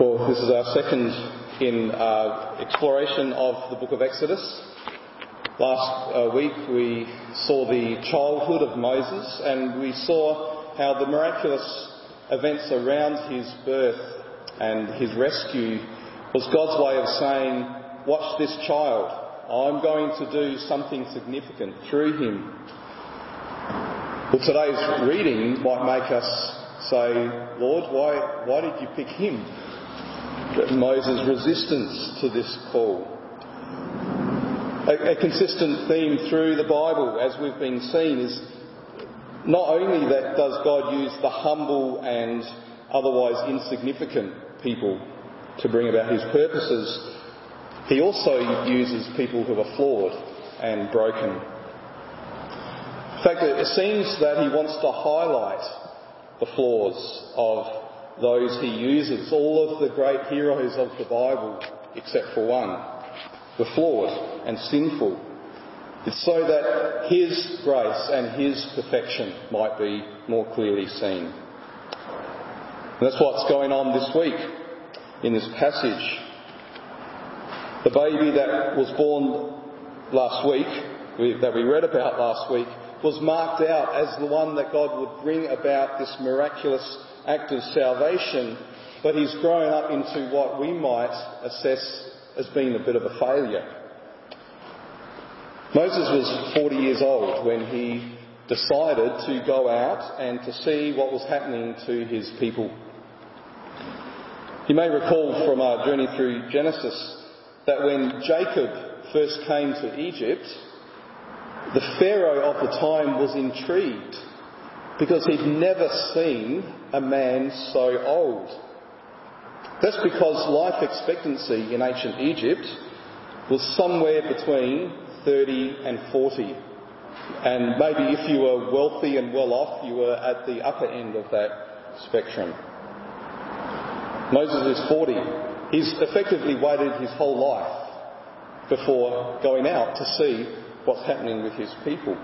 Well, this is our second in uh, exploration of the book of Exodus. Last uh, week we saw the childhood of Moses and we saw how the miraculous events around his birth and his rescue was God's way of saying, Watch this child. I'm going to do something significant through him. Well, today's reading might make us say, Lord, why, why did you pick him? Moses' resistance to this call. A, a, consistent theme through the Bible, as we've been seeing, is not only that does God use the humble and otherwise insignificant people to bring about his purposes, he also uses people who are flawed and broken. In fact, it seems that he wants to highlight the flaws of those he uses. All of the great heroes of the Bible, except for one, were flawed and sinful. It's so that his grace and his perfection might be more clearly seen. And that's what's going on this week in this passage. The baby that was born last week, that we read about last week, was marked out as the one that God would bring about this miraculous act of salvation, but he's grown up into what we might assess as being a bit of a failure. Moses was 40 years old when he decided to go out and to see what was happening to his people. You may recall from our journey through Genesis that when Jacob first came to Egypt, the Pharaoh of the time was intrigued because he'd never seen a man so old. That's because life expectancy in ancient Egypt was somewhere between 30 and 40. And maybe if you were wealthy and well off, you were at the upper end of that spectrum. Moses is 40. He's effectively waited his whole life before going out to see what's happening with his people.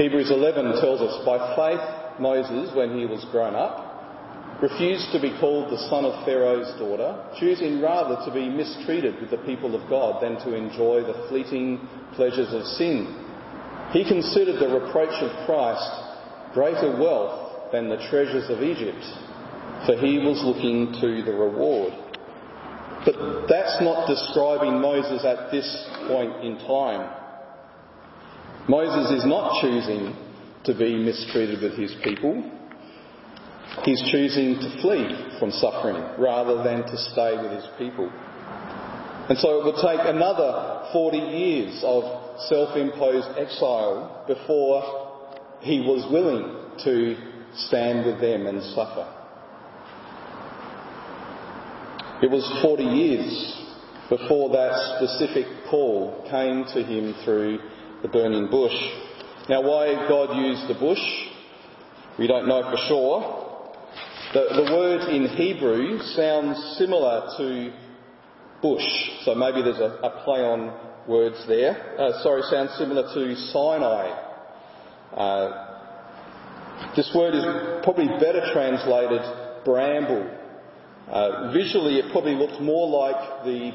Hebrews 11 tells us, by faith, Moses, when he was grown up, refused to be called the son of Pharaoh's daughter, choosing rather to be mistreated with the people of God than to enjoy the fleeting pleasures of sin. He considered the reproach of Christ greater wealth than the treasures of Egypt, for he was looking to the reward. But that's not describing Moses at this point in time. Moses is not choosing to be mistreated with his people. He's choosing to flee from suffering rather than to stay with his people. And so it would take another 40 years of self-imposed exile before he was willing to stand with them and suffer. It was 40 years before that specific call came to him through the burning bush. Now, why God used the bush, we don't know for sure. The, the word in Hebrew sounds similar to bush, so maybe there's a, a play on words there. Uh, sorry, sounds similar to Sinai. Uh, this word is probably better translated bramble. Uh, visually, it probably looks more like the,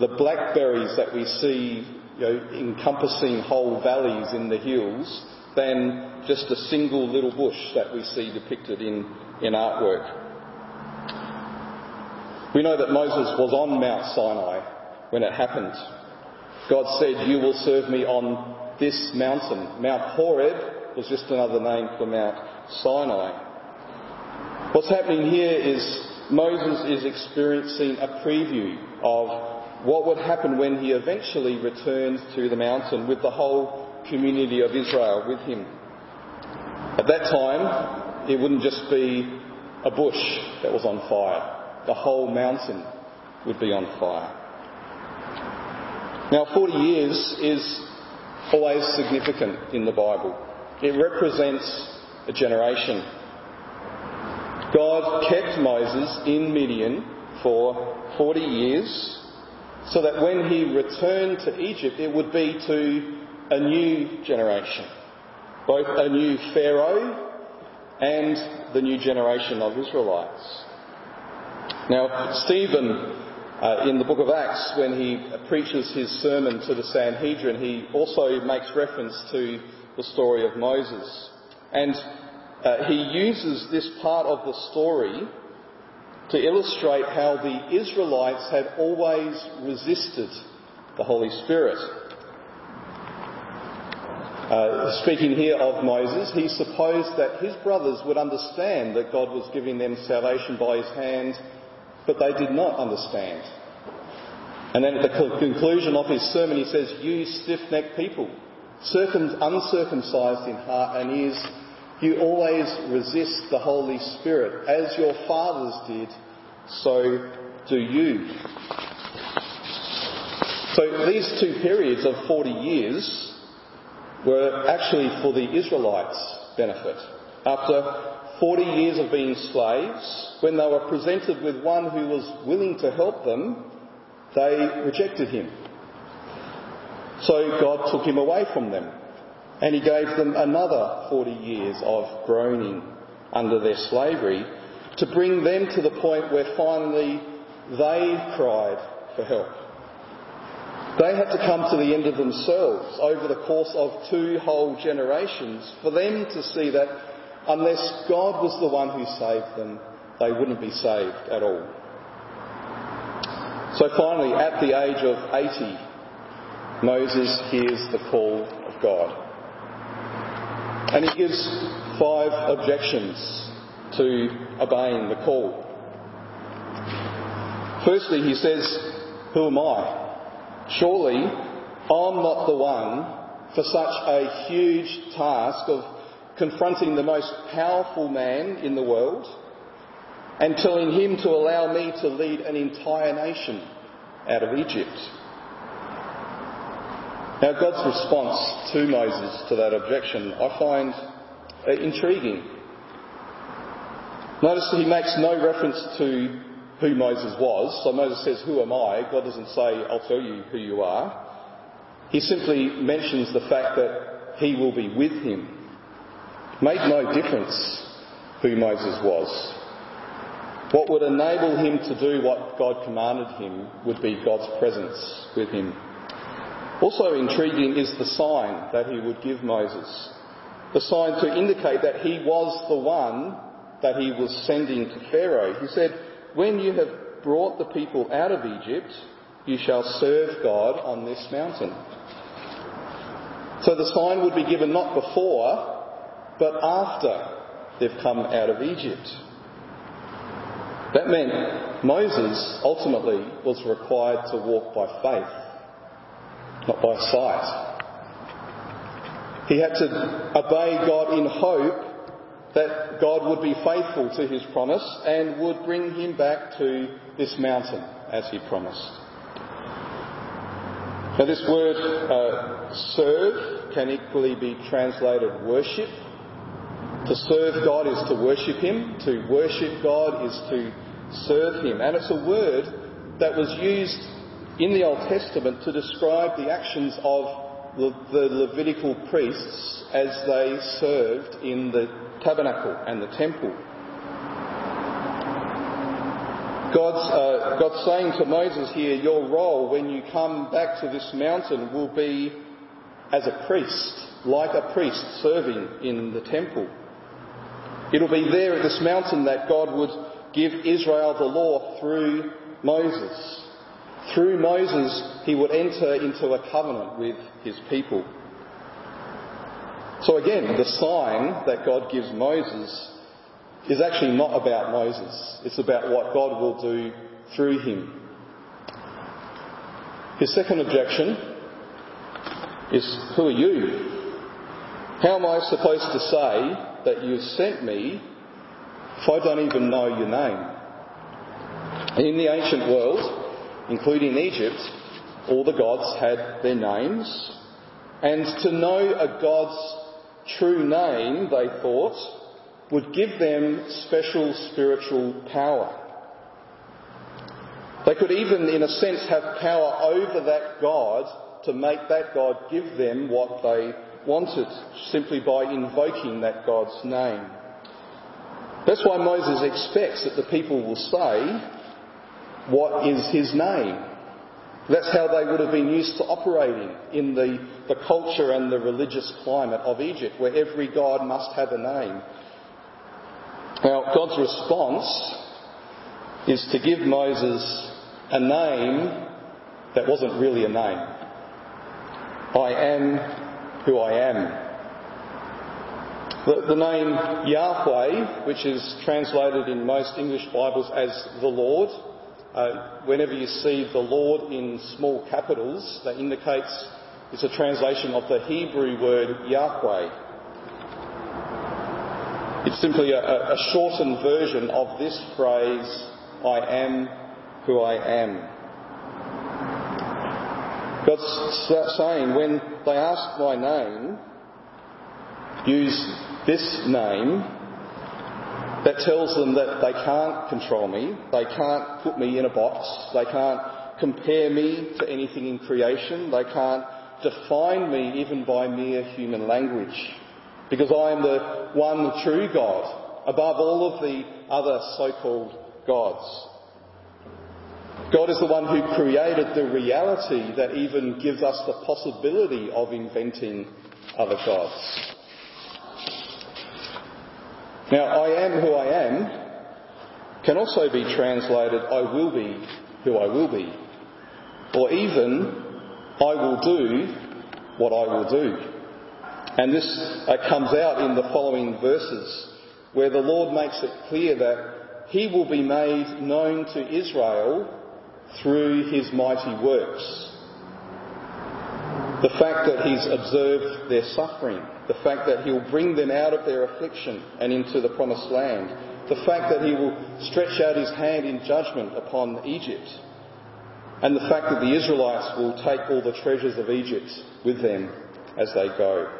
the blackberries that we see you know, encompassing whole valleys in the hills than just a single little bush that we see depicted in, in artwork. We know that Moses was on Mount Sinai when it happened. God said, You will serve me on this mountain. Mount Horeb was just another name for Mount Sinai. What's happening here is Moses is experiencing a preview of what would happen when he eventually returned to the mountain with the whole community of Israel with him. At that time, it wouldn't just be a bush that was on fire, the whole mountain would be on fire. Now, 40 years is always significant in the Bible. It represents a generation. God kept Moses in Midian for 40 years so that when he returned to Egypt, it would be to a new generation, both a new Pharaoh and the new generation of Israelites. Now, Stephen, uh, in the book of Acts, when he preaches his sermon to the Sanhedrin, he also makes reference to the story of Moses. And uh, he uses this part of the story to illustrate how the Israelites had always resisted the Holy Spirit. Uh, speaking here of Moses, he supposed that his brothers would understand that God was giving them salvation by his hand, but they did not understand. And then at the conclusion of his sermon, he says, You stiff necked people, uncircumcised in heart and ears, you always resist the Holy Spirit. As your fathers did, so do you. So these two periods of 40 years were actually for the Israelites' benefit. After 40 years of being slaves, when they were presented with one who was willing to help them, they rejected him. So God took him away from them and he gave them another 40 years of groaning under their slavery to bring them to the point where finally they cried for help. They had to come to the end of themselves over the course of two whole generations for them to see that unless God was the one who saved them, they wouldn't be saved at all. So finally, at the age of 80, Moses hears the call of God. And he gives five objections to obeying the call. Firstly, he says, Who am I? Surely I'm not the one for such a huge task of confronting the most powerful man in the world and telling him to allow me to lead an entire nation out of Egypt. Now, God's response to Moses to that objection I find uh, intriguing. Notice that he makes no reference to who Moses was. So Moses says, Who am I? God doesn't say, I'll tell you who you are. He simply mentions the fact that he will be with him. Made no difference who Moses was. What would enable him to do what God commanded him would be God's presence with him. Also intriguing is the sign that he would give Moses. The sign to indicate that he was the one that he was sending to Pharaoh. He said, When you have brought the people out of Egypt, you shall serve God on this mountain. So the sign would be given not before, but after they've come out of Egypt. That meant Moses ultimately was required to walk by faith not by sight. He had to obey God in hope that God would be faithful to his promise and would bring him back to this mountain as he promised. Now, this word uh, serve can equally be translated worship. To serve God is to worship Him. To worship God is to serve Him. And it's a word that was used in the Old Testament to describe the actions of the Levitical priests as they served in the tabernacle and the temple. God's, uh, God's saying to Moses here, your role when you come back to this mountain will be as a priest, like a priest serving in the temple. It'll be there at this mountain that God would give Israel the law through Moses. Through Moses, he would enter into a covenant with his people. So again, the sign that God gives Moses is actually not about Moses. It's about what God will do through him. His second objection is, who are you? How am I supposed to say that you sent me if I don't even know your name? In the ancient world, including Egypt, all the gods had their names. And to know a god's true name, they thought, would give them special spiritual power. They could even, in a sense, have power over that God to make that God give them what they wanted simply by invoking that God's name. That's why Moses expects that the people will say, what is his name. That's how they would have been used to operating in the, the culture and the religious climate of Egypt, where every god must have a name. Now, God's response is to give Moses a name that wasn't really a name. I am who I am. The, the, name Yahweh, which is translated in most English Bibles as the Lord, uh, whenever you see the Lord in small capitals, that indicates it's a translation of the Hebrew word Yahweh. It's simply a, a shortened version of this phrase, I am who I am. God's saying, when they ask my name, use this name that tells them that they can't control me, they can't put me in a box, they can't compare me to anything in creation, they can't define me even by mere human language. Because I am the one true God, above all of the other so-called gods. God is the one who created the reality that even gives us the possibility of inventing other gods. Now, I am who I am can also be translated, I will be who I will be. Or even, I will do what I will do. And this uh, comes out in the following verses, where the Lord makes it clear that He will be made known to Israel through His mighty works. The fact that He's observed their suffering, the fact that he will bring them out of their affliction and into the promised land, the fact that he will stretch out his hand in judgment upon Egypt, and the fact that the Israelites will take all the treasures of Egypt with them as they go.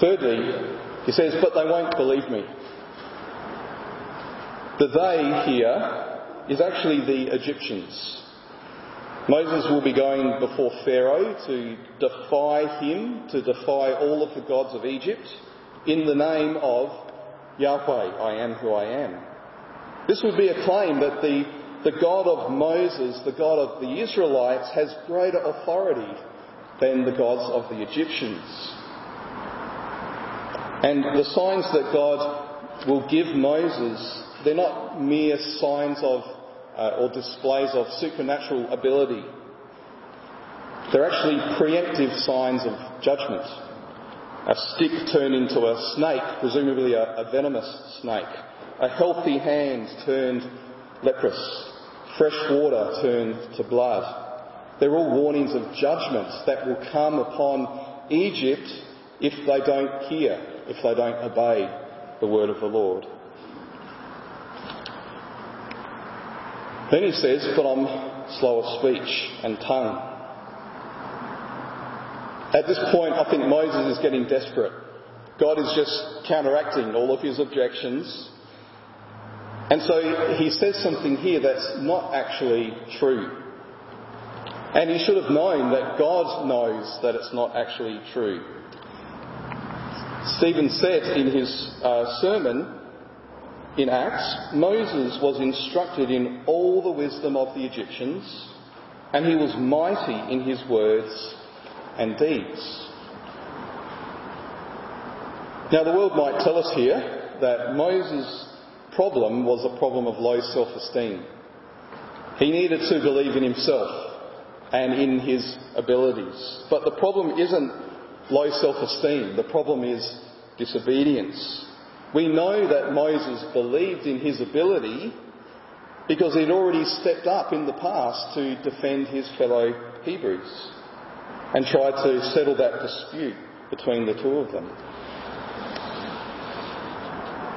Thirdly, he says, but they won't believe me. The they here is actually the Egyptians. Moses will be going before Pharaoh to defy him, to defy all of the gods of Egypt in the name of Yahweh, I am who I am. This would be a claim that the, the God of Moses, the God of the Israelites, has greater authority than the gods of the Egyptians. And the signs that God will give Moses, they're not mere signs of uh, or displays of supernatural ability. They're actually preemptive signs of judgment. A stick turned into a snake, presumably a, a venomous snake. A healthy hand turned leprous. Fresh water turned to blood. They're all warnings of judgments that will come upon Egypt if they don't hear, if they don't obey the word of the Lord. Then he says, But I'm slow of speech and tongue. At this point, I think Moses is getting desperate. God is just counteracting all of his objections. And so he says something here that's not actually true. And he should have known that God knows that it's not actually true. Stephen said in his uh, sermon in Acts, Moses was instructed in all the wisdom of the Egyptians, and he was mighty in his words and deeds. Now, the world might tell us here that Moses' problem was a problem of low self esteem. He needed to believe in himself and in his abilities. But the problem isn't low self esteem, the problem is disobedience. We know that Moses believed in his ability because he'd already stepped up in the past to defend his fellow Hebrews and tried to settle that dispute between the two of them.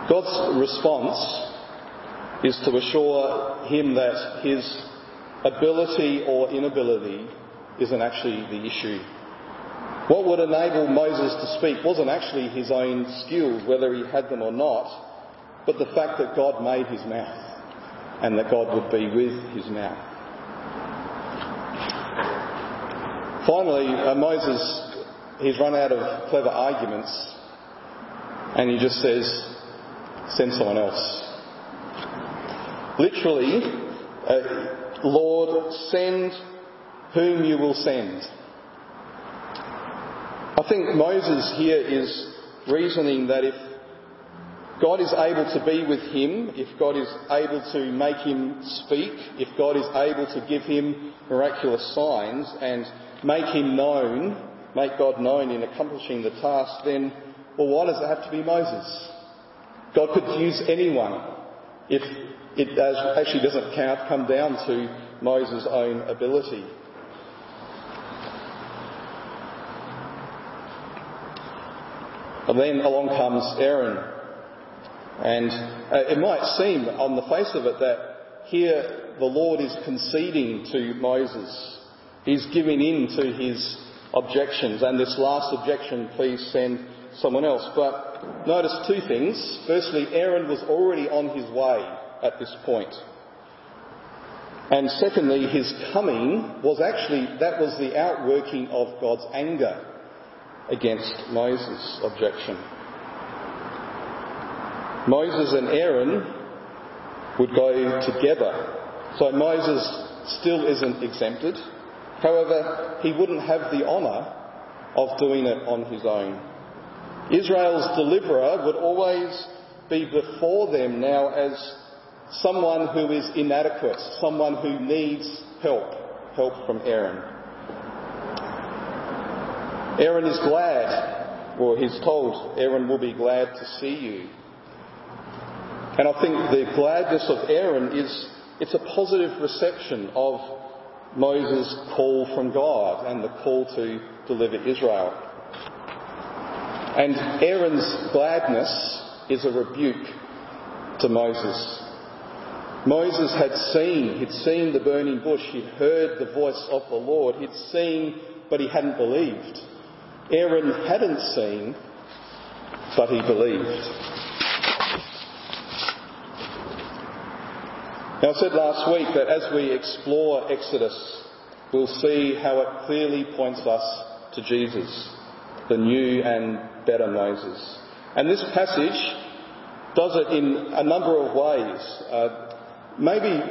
God's response is to assure him that his ability or inability isn't actually the issue what would enable Moses to speak wasn't actually his own skills, whether he had them or not, but the fact that God made his mouth and that God would be with his mouth. Finally, uh, Moses, he's run out of clever arguments and he just says, send someone else. Literally, uh, Lord, send whom you will send. I think Moses here is reasoning that if God is able to be with him, if God is able to make him speak, if God is able to give him miraculous signs and make him known, make God known in accomplishing the task, then, well, why does it have to be Moses? God could use anyone if it actually doesn't count, come down to Moses' own ability. And then along comes Aaron. And uh, it might seem on the face of it that here the Lord is conceding to Moses. He's giving in to his objections. And this last objection, please send someone else. But notice two things. Firstly, Aaron was already on his way at this point. And secondly, his coming was actually, that was the outworking of God's anger against Moses' objection. Moses and Aaron would go together. So Moses still isn't exempted. However, he wouldn't have the honour of doing it on his own. Israel's deliverer would always be before them now as someone who is inadequate, someone who needs help, help from Aaron. Aaron is glad, or he's told, Aaron will be glad to see you. And I think the gladness of Aaron is, it's a positive reception of Moses' call from God and the call to deliver Israel. And Aaron's gladness is a rebuke to Moses. Moses had seen, he'd seen the burning bush, he'd heard the voice of the Lord, he'd seen, but he hadn't believed. Aaron hadn't seen, but he believed. Now, I said last week that as we explore Exodus, we'll see how it clearly points us to Jesus, the new and better Moses. And this passage does it in a number of ways. Uh, maybe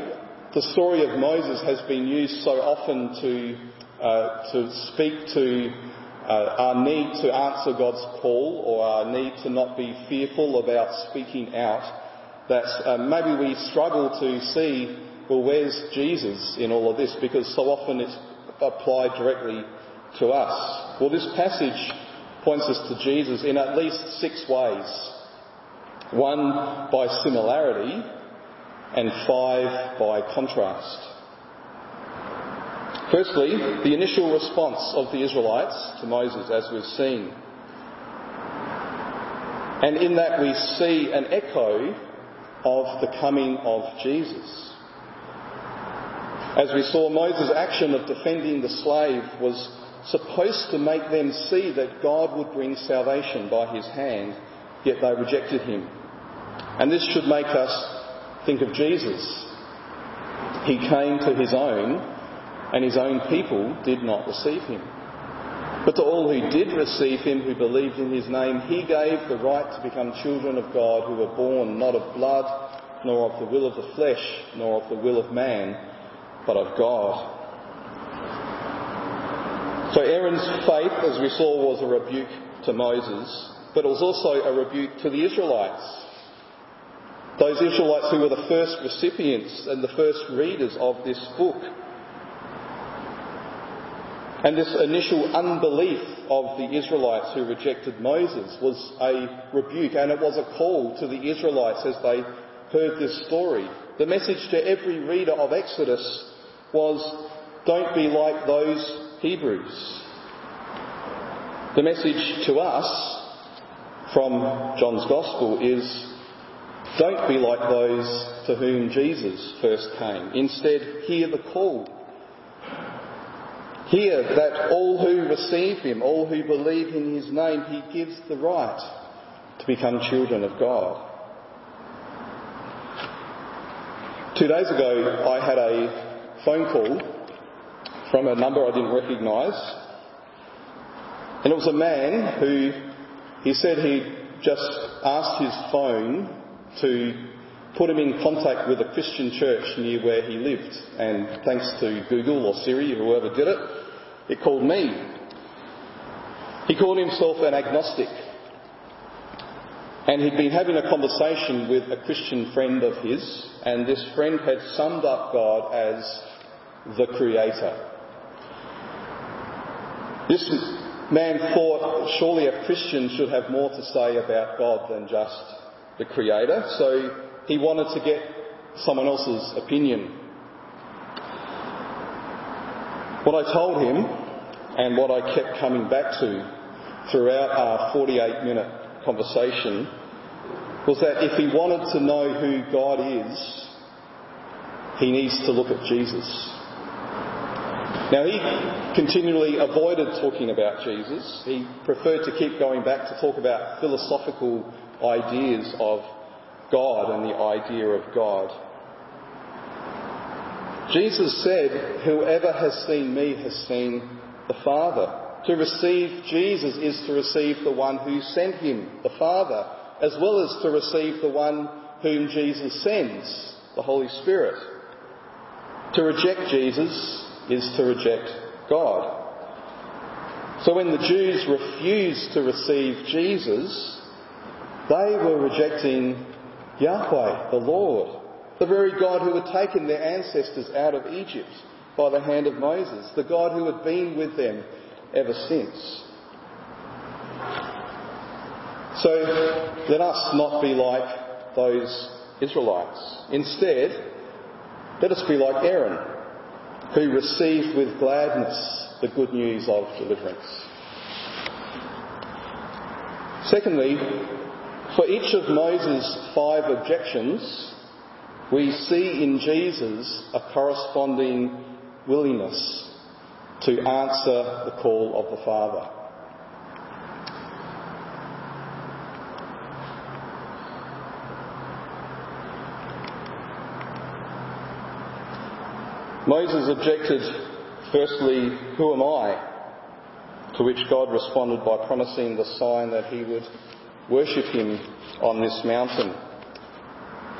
the story of Moses has been used so often to, uh, to speak to uh, our need to answer God's call or our need to not be fearful about speaking out, that uh, maybe we struggle to see, well, where's Jesus in all of this? Because so often it's applied directly to us. Well, this passage points us to Jesus in at least six ways. One by similarity and five by contrast. Firstly, the initial response of the Israelites to Moses, as we've seen. And in that we see an echo of the coming of Jesus. As we saw, Moses' action of defending the slave was supposed to make them see that God would bring salvation by his hand, yet they rejected him. And this should make us think of Jesus. He came to his own, and his own people did not receive him. But to all who did receive him, who believed in his name, he gave the right to become children of God who were born not of blood, nor of the will of the flesh, nor of the will of man, but of God. So Aaron's faith, as we saw, was a rebuke to Moses, but it was also a rebuke to the Israelites. Those Israelites who were the first recipients and the first readers of this book. And this initial unbelief of the Israelites who rejected Moses was a rebuke and it was a call to the Israelites as they heard this story. The message to every reader of Exodus was, don't be like those Hebrews. The message to us from John's Gospel is, don't be like those to whom Jesus first came. Instead, hear the call Hear that all who receive him, all who believe in his name, he gives the right to become children of God. Two days ago, I had a phone call from a number I didn't recognise. And it was a man who, he said he just asked his phone to put him in contact with a Christian church near where he lived. And thanks to Google or Siri, or whoever did it, it called me. He called himself an agnostic. And he'd been having a conversation with a Christian friend of his, and this friend had summed up God as the Creator. This man thought surely a Christian should have more to say about God than just the Creator, so he wanted to get someone else's opinion. What I told him, and what I kept coming back to throughout our 48 minute conversation, was that if he wanted to know who God is, he needs to look at Jesus. Now, he continually avoided talking about Jesus. He preferred to keep going back to talk about philosophical ideas of God and the idea of God. Jesus said, Whoever has seen me has seen the Father. To receive Jesus is to receive the one who sent him, the Father, as well as to receive the one whom Jesus sends, the Holy Spirit. To reject Jesus is to reject God. So when the Jews refused to receive Jesus, they were rejecting Yahweh, the Lord, the very God who had taken their ancestors out of Egypt by the hand of Moses, the God who had been with them ever since. So let us not be like those Israelites. Instead, let us be like Aaron, who received with gladness the good news of deliverance. Secondly, for each of Moses' five objections, we see in Jesus a corresponding willingness to answer the call of the Father. Moses objected, firstly, Who am I? To which God responded by promising the sign that he would worship him on this mountain.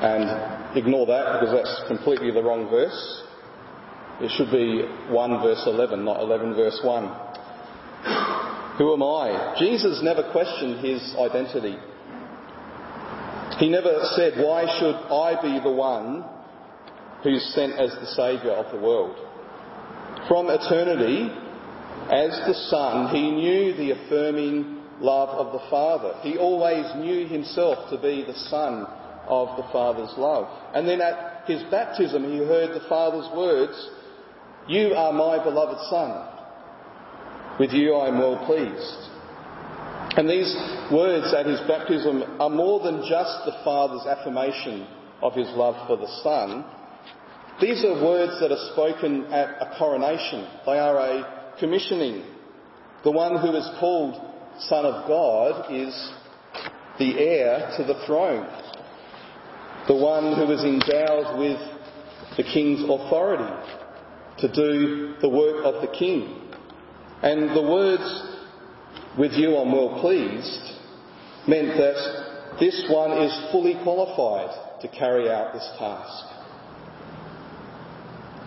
And ignore that because that's completely the wrong verse. It should be 1 verse 11, not 11 verse 1. Who am I? Jesus never questioned his identity. He never said, Why should I be the one who's sent as the Saviour of the world? From eternity, as the Son, he knew the affirming love of the Father. He always knew himself to be the Son of the Father's love. And then at his baptism, he heard the Father's words, You are my beloved Son. With you I am well pleased. And these words at his baptism are more than just the Father's affirmation of his love for the Son. These are words that are spoken at a coronation. They are a commissioning. The one who is called Son of God is the heir to the throne, the one who is endowed with the king's authority to do the work of the king. And the words, with you I'm well pleased, meant that this one is fully qualified to carry out this task.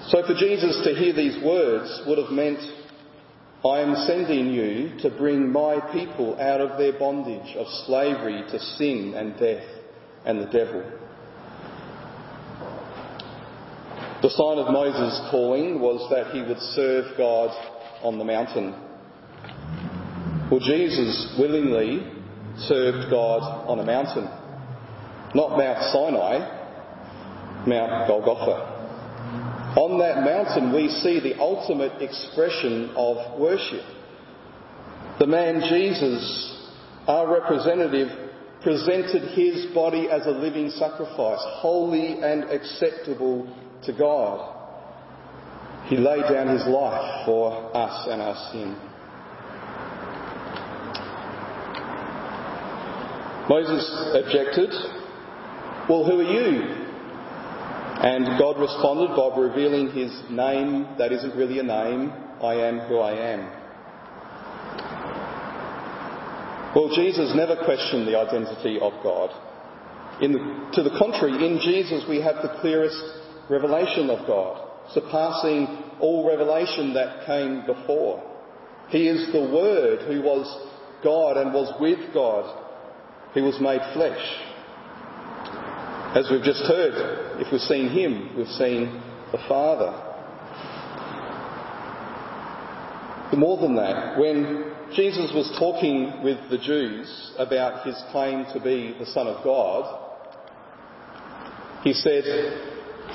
So for Jesus to hear these words would have meant I am sending you to bring my people out of their bondage of slavery to sin and death and the devil. The sign of Moses' calling was that he would serve God on the mountain. Well, Jesus willingly served God on a mountain. Not Mount Sinai, Mount Golgotha. On that mountain, we see the ultimate expression of worship. The man Jesus, our representative, presented his body as a living sacrifice, holy and acceptable to God. He laid down his life for us and our sin. Moses objected, Well, who are you? And God responded by revealing his name that isn't really a name I am who I am. Well, Jesus never questioned the identity of God. The, to the contrary, in Jesus we have the clearest revelation of God, surpassing all revelation that came before. He is the Word who was God and was with God, who was made flesh. As we've just heard, if we've seen Him, we've seen the Father. But more than that, when Jesus was talking with the Jews about his claim to be the Son of God, he said,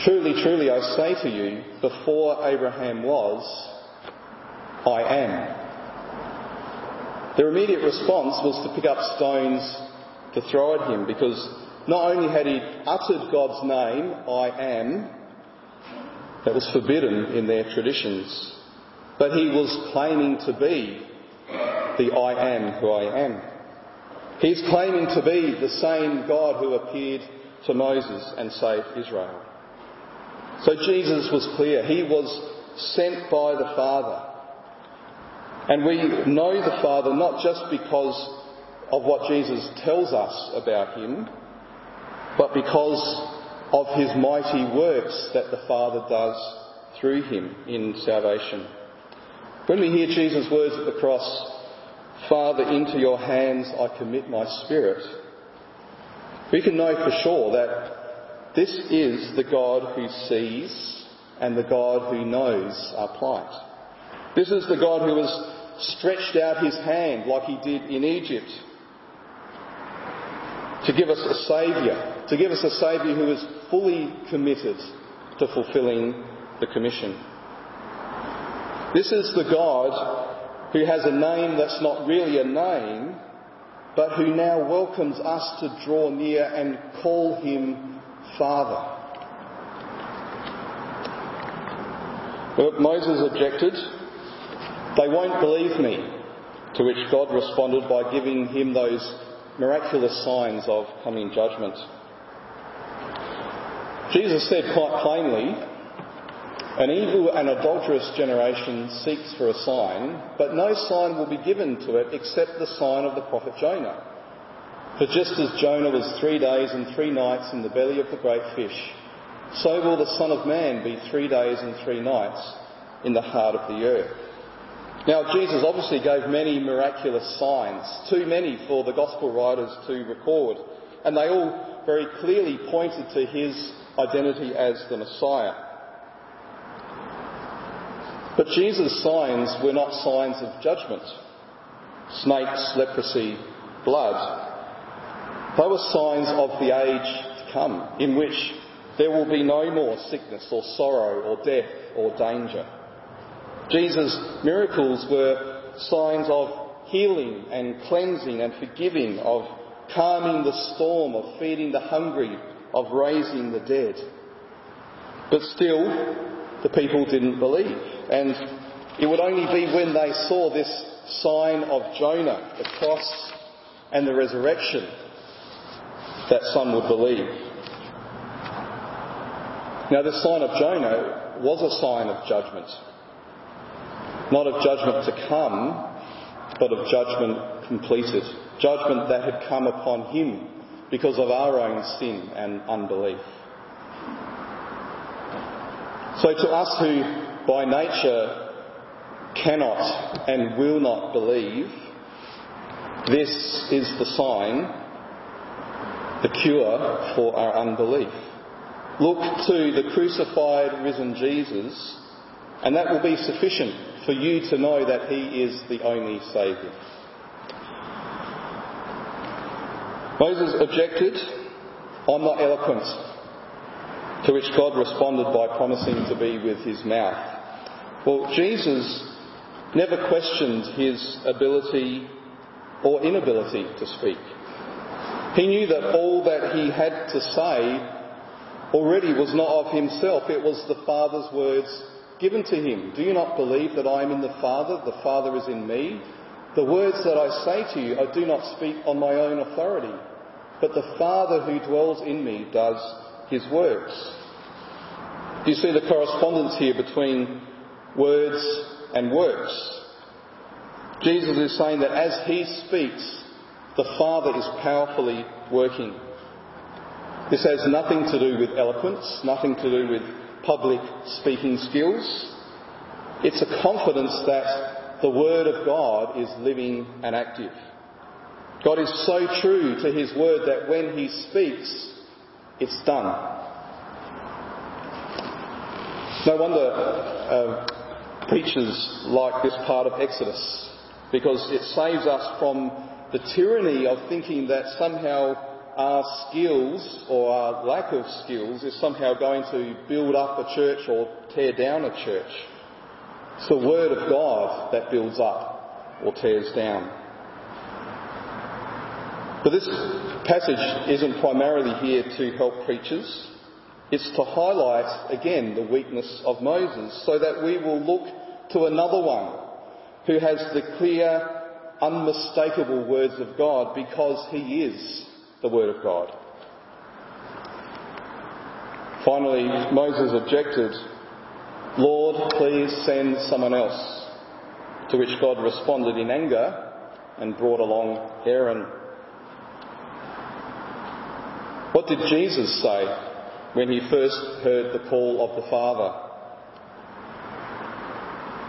Truly, truly, I say to you, before Abraham was, I am. Their immediate response was to pick up stones to throw at him because not only had he uttered God's name, I am, that was forbidden in their traditions, but he was claiming to be the I am who I am. He's claiming to be the same God who appeared to Moses and saved Israel. So Jesus was clear. He was sent by the Father. And we know the Father not just because of what Jesus tells us about him, but because of his mighty works that the Father does through him in salvation. When we hear Jesus' words at the cross, Father, into your hands I commit my spirit, we can know for sure that this is the God who sees and the God who knows our plight. This is the God who has stretched out his hand like he did in Egypt to give us a Saviour, to give us a Saviour who is fully committed to fulfilling the commission. This is the God who has a name that's not really a name, but who now welcomes us to draw near and call him Father. Well, Moses objected, They won't believe me. To which God responded by giving him those miraculous signs of coming judgment. Jesus said quite plainly, An evil and adulterous generation seeks for a sign, but no sign will be given to it except the sign of the prophet Jonah. For just as Jonah was three days and three nights in the belly of the great fish, so will the Son of Man be three days and three nights in the heart of the earth. Now, Jesus obviously gave many miraculous signs, too many for the gospel writers to record, and they all very clearly pointed to his identity as the Messiah. But Jesus' signs were not signs of judgment snakes, leprosy, blood. They were signs of the age to come, in which there will be no more sickness or sorrow or death or danger. Jesus' miracles were signs of healing and cleansing and forgiving, of calming the storm, of feeding the hungry, of raising the dead. But still, the people didn't believe. And it would only be when they saw this sign of Jonah, the cross and the resurrection, that some would believe. Now, the sign of Jonah was a sign of judgment not of judgment to come, but of judgment completed. Judgment that had come upon him because of our own sin and unbelief. So to us who by nature cannot and will not believe, this is the sign, the cure for our unbelief. Look to the crucified, risen Jesus, and that will be sufficient for you to know that He is the only Saviour. Moses objected, I'm not eloquent. To which God responded by promising to be with his mouth. Well, Jesus never questioned his ability or inability to speak. He knew that all that he had to say already was not of himself, it was the Father's words given to him. Do you not believe that I am in the Father, the Father is in me? The words that I say to you, I do not speak on my own authority, but the Father who dwells in me does his works. You see the correspondence here between words and works? Jesus is saying that as he speaks, the Father is powerfully working. This has nothing to do with eloquence, nothing to do with public speaking skills. It's a confidence that the Word of God is living and active. God is so true to His Word that when He speaks, it's done. No wonder uh, preachers like this part of Exodus, because it saves us from the tyranny of thinking that somehow our skills or our lack of skills is somehow going to build up a church or tear down a church. It's the Word of God that builds up or tears down. But this passage isn't primarily here to help preachers. It's to highlight again the weakness of Moses so that we will look to another one who has the clear, unmistakable words of God because he is the Word of God. Finally, Moses objected, Lord, please send someone else. To which God responded in anger and brought along Aaron. What did Jesus say when he first heard the call of the Father?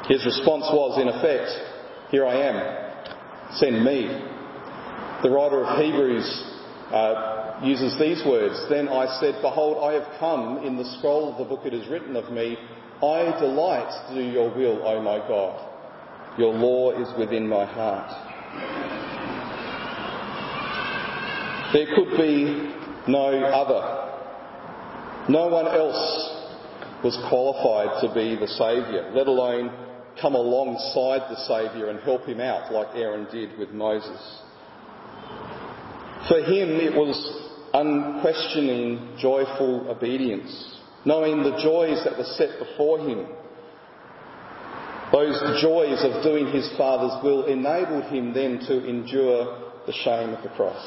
His response was, in effect, Here I am, send me. The writer of Hebrews uh, uses these words Then I said, Behold, I have come. In the scroll of the book it is written of me, I delight to do your will, O my God. Your law is within my heart. There could be no other. No one else was qualified to be the Saviour, let alone come alongside the Saviour and help him out like Aaron did with Moses. For him, it was unquestioning, joyful obedience, knowing the joys that were set before him. Those joys of doing his Father's will enabled him then to endure the shame of the cross.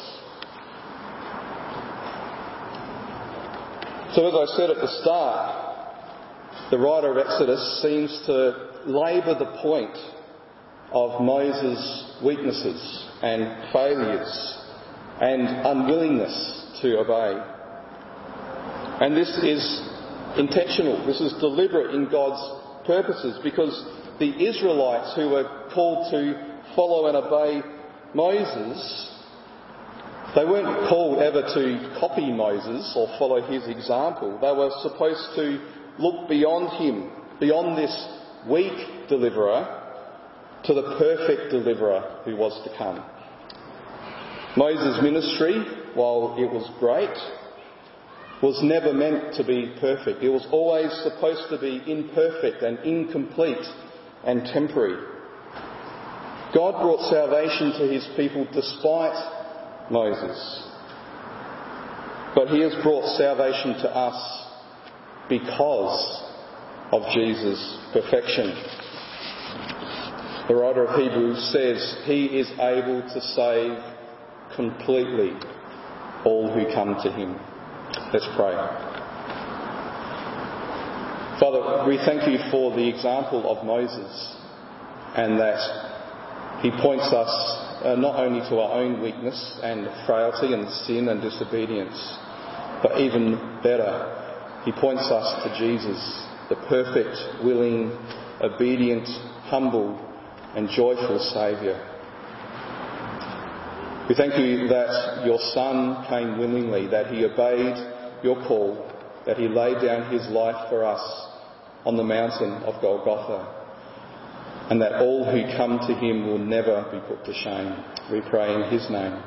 So, as I said at the start, the writer of Exodus seems to labour the point of Moses' weaknesses and failures and unwillingness to obey. And this is intentional, this is deliberate in God's purposes because the Israelites who were called to follow and obey Moses they weren't called ever to copy Moses or follow his example. They were supposed to look beyond him, beyond this weak deliverer, to the perfect deliverer who was to come. Moses' ministry, while it was great, was never meant to be perfect. It was always supposed to be imperfect and incomplete and temporary. God brought salvation to his people despite Moses. But he has brought salvation to us because of Jesus' perfection. The writer of Hebrews says he is able to save completely all who come to him. Let's pray. Father, we thank you for the example of Moses and that he points us uh, not only to our own weakness and frailty and sin and disobedience, but even better, he points us to Jesus, the perfect, willing, obedient, humble, and joyful Saviour. We thank you that your Son came willingly, that he obeyed your call, that he laid down his life for us on the mountain of Golgotha and that all who come to him will never be put to shame. We pray in his name.